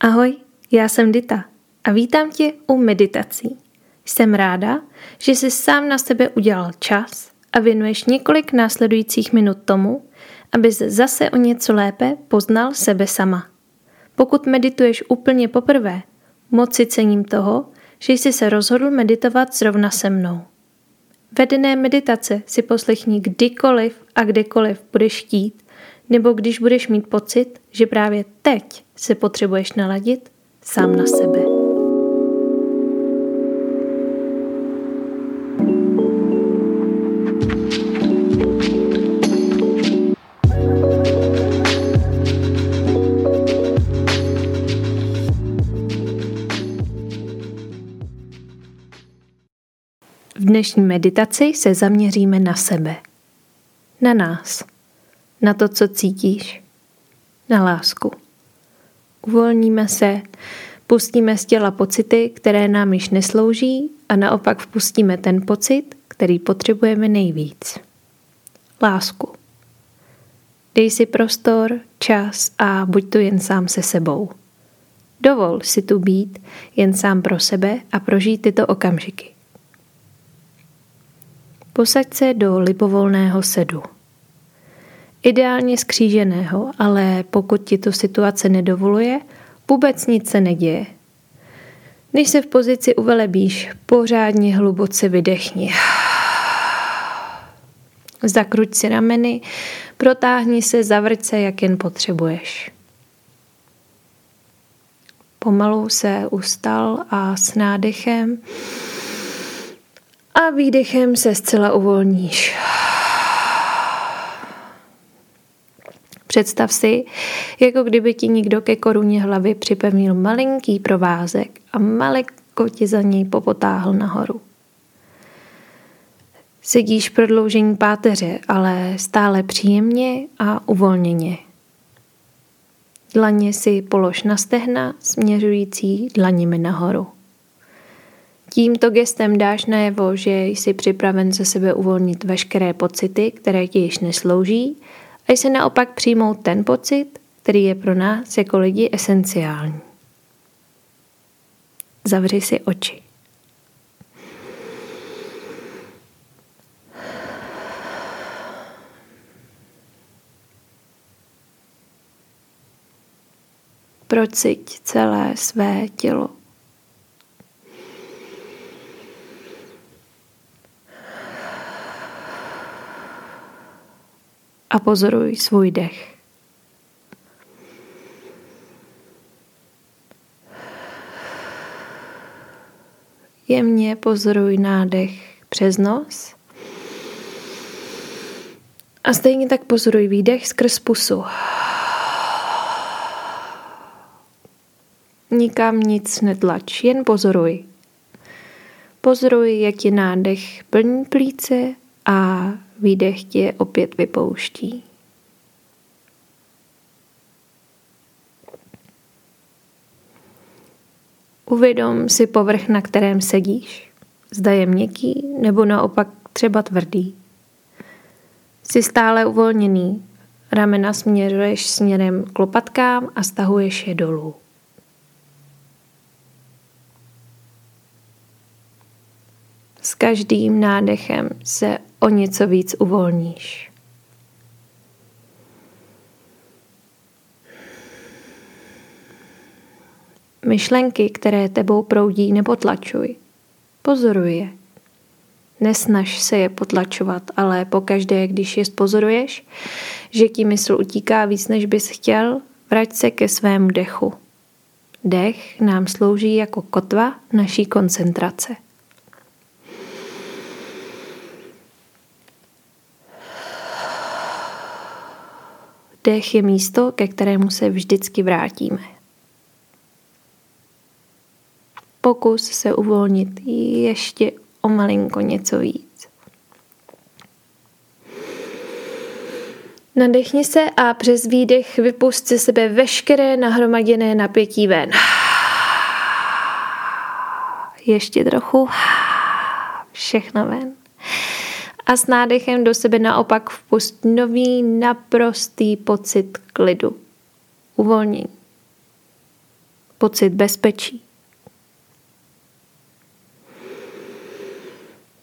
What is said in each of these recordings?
Ahoj, já jsem Dita a vítám tě u meditací. Jsem ráda, že jsi sám na sebe udělal čas a věnuješ několik následujících minut tomu, abys zase o něco lépe poznal sebe sama. Pokud medituješ úplně poprvé, moc si cením toho, že jsi se rozhodl meditovat zrovna se mnou. Vedené meditace si poslechni kdykoliv a kdekoliv budeš chtít, nebo když budeš mít pocit, že právě teď se potřebuješ naladit sám na sebe. V dnešní meditaci se zaměříme na sebe. Na nás. Na to, co cítíš. Na lásku. Uvolníme se, pustíme z těla pocity, které nám již neslouží a naopak vpustíme ten pocit, který potřebujeme nejvíc. Lásku. Dej si prostor, čas a buď tu jen sám se sebou. Dovol si tu být jen sám pro sebe a prožít tyto okamžiky. Posaď se do libovolného sedu. Ideálně skříženého, ale pokud ti to situace nedovoluje, vůbec nic se neděje. Když se v pozici uvelebíš, pořádně hluboce vydechni. Zakruť si rameny, protáhni se, zavrť se, jak jen potřebuješ. Pomalu se ustal a s nádechem a výdechem se zcela uvolníš. Představ si, jako kdyby ti někdo ke koruně hlavy připevnil malinký provázek a malinko ti za něj popotáhl nahoru. Sedíš v prodloužení páteře, ale stále příjemně a uvolněně. Dlaně si polož na stehna, směřující dlaněmi nahoru. Tímto gestem dáš najevo, že jsi připraven ze sebe uvolnit veškeré pocity, které ti již neslouží, a jsi naopak přijmout ten pocit, který je pro nás jako lidi esenciální. Zavři si oči. Prociť celé své tělo. A pozoruj svůj dech. Jemně pozoruj nádech přes nos a stejně tak pozoruj výdech skrz pusu. Nikam nic netlač, jen pozoruj. Pozoruj, jak je nádech plní plíce a výdech tě opět vypouští. Uvědom si povrch, na kterém sedíš. Zda je měkký nebo naopak třeba tvrdý. Jsi stále uvolněný. Ramena směřuješ směrem k lopatkám a stahuješ je dolů. Každým nádechem se o něco víc uvolníš. Myšlenky, které tebou proudí, nepotlačuj. Pozoruj je. Nesnaž se je potlačovat, ale pokaždé, když je pozoruješ, že ti mysl utíká víc, než bys chtěl, vrať se ke svému dechu. Dech nám slouží jako kotva naší koncentrace. Dech je místo, ke kterému se vždycky vrátíme. Pokus se uvolnit ještě o malinko něco víc. Nadechni se a přes výdech vypust ze sebe veškeré nahromaděné napětí ven. Ještě trochu. Všechno ven a s nádechem do sebe naopak vpust nový naprostý pocit klidu, uvolnění. pocit bezpečí.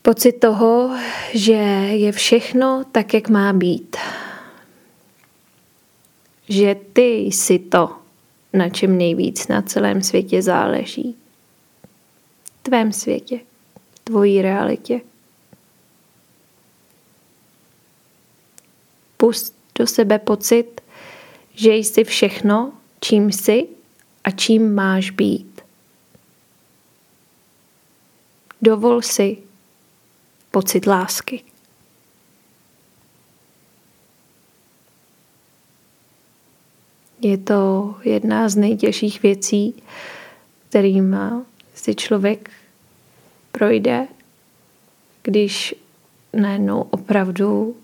Pocit toho, že je všechno tak, jak má být. Že ty jsi to, na čem nejvíc na celém světě záleží. Tvém světě, tvojí realitě. Pust do sebe pocit, že jsi všechno, čím jsi a čím máš být. Dovol si pocit lásky. Je to jedna z nejtěžších věcí, kterým si člověk projde, když najednou opravdu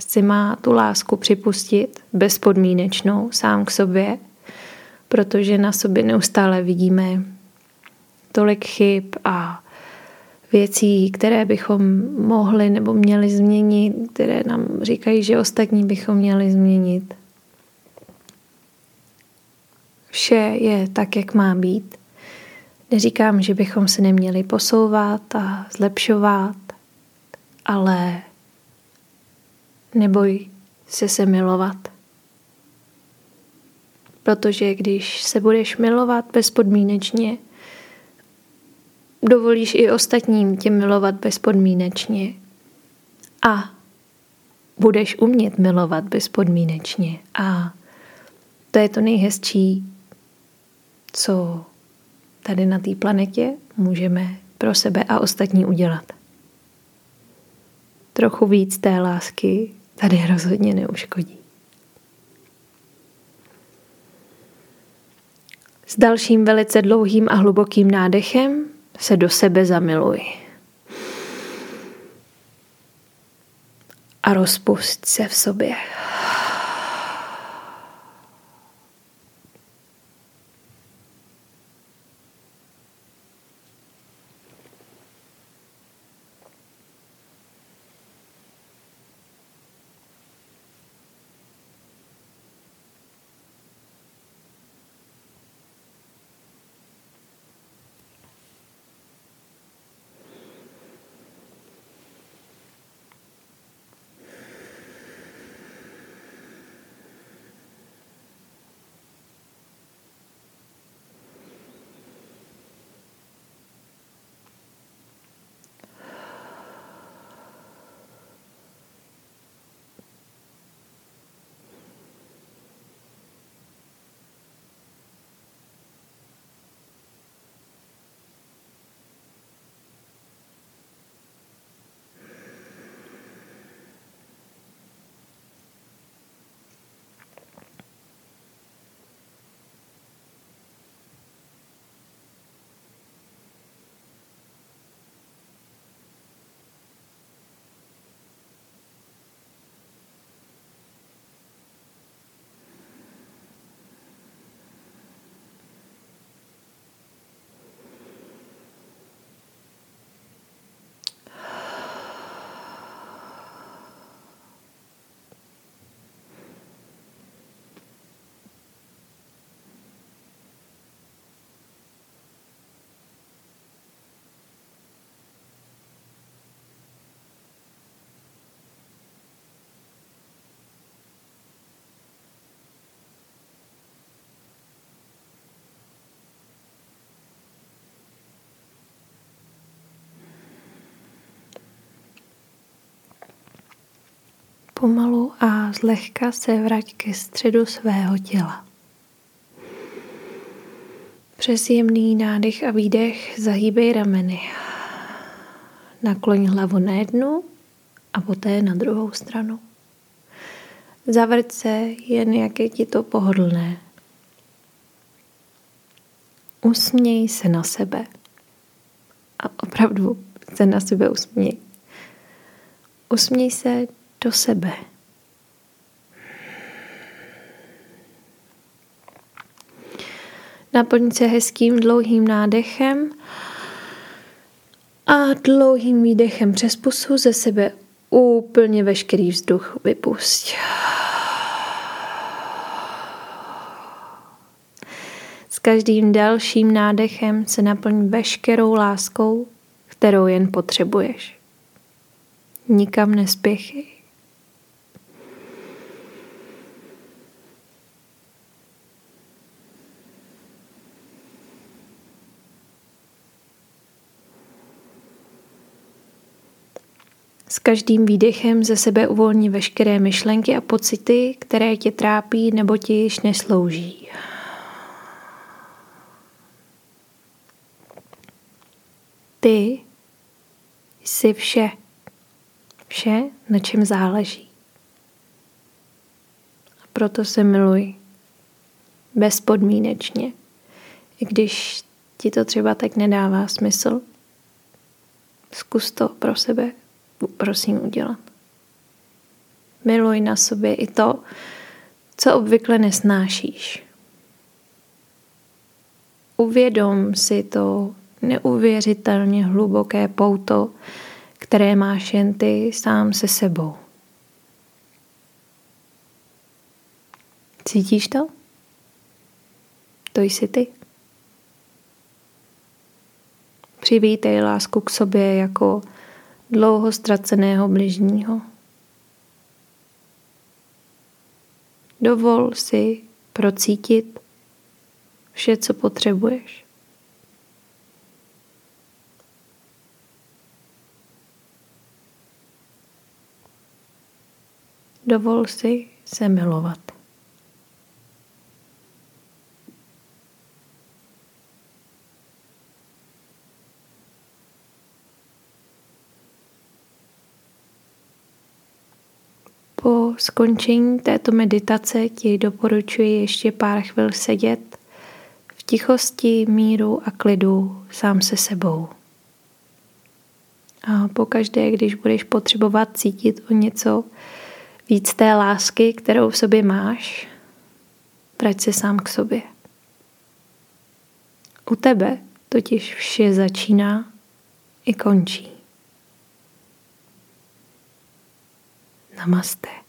si má tu lásku připustit bezpodmínečnou sám k sobě, protože na sobě neustále vidíme tolik chyb a věcí, které bychom mohli nebo měli změnit, které nám říkají, že ostatní bychom měli změnit. Vše je tak, jak má být. Neříkám, že bychom se neměli posouvat a zlepšovat, ale neboj se se milovat. Protože když se budeš milovat bezpodmínečně, dovolíš i ostatním tě milovat bezpodmínečně. A budeš umět milovat bezpodmínečně. A to je to nejhezčí, co tady na té planetě můžeme pro sebe a ostatní udělat. Trochu víc té lásky tady rozhodně neuškodí. S dalším velice dlouhým a hlubokým nádechem se do sebe zamiluj. A rozpust se v sobě. Pomalu a zlehka se vrať ke středu svého těla. Přes jemný nádech a výdech zahýbej rameny. Nakloň hlavu na jednu a poté na druhou stranu. Zavrť se jen, jak je ti to pohodlné. Usměj se na sebe. A opravdu se na sebe usměj. Usměj se do sebe. Naplň se hezkým dlouhým nádechem a dlouhým výdechem přes pusu ze sebe úplně veškerý vzduch vypust. S každým dalším nádechem se naplň veškerou láskou, kterou jen potřebuješ. Nikam nespěchy. S každým výdechem ze sebe uvolní veškeré myšlenky a pocity, které tě trápí nebo ti již neslouží. Ty jsi vše. Vše, na čem záleží. A proto se miluj. Bezpodmínečně. I když ti to třeba tak nedává smysl. Zkus to pro sebe prosím udělat. Miluj na sobě i to, co obvykle nesnášíš. Uvědom si to neuvěřitelně hluboké pouto, které máš jen ty sám se sebou. Cítíš to? To jsi ty. Přivítej lásku k sobě jako dlouho ztraceného bližního. Dovol si procítit vše, co potřebuješ. Dovol si se milovat. Skončení této meditace ti doporučuji ještě pár chvil sedět v tichosti, míru a klidu sám se sebou. A pokaždé, když budeš potřebovat cítit o něco víc té lásky, kterou v sobě máš, vrať se sám k sobě. U tebe totiž vše začíná i končí. Namaste.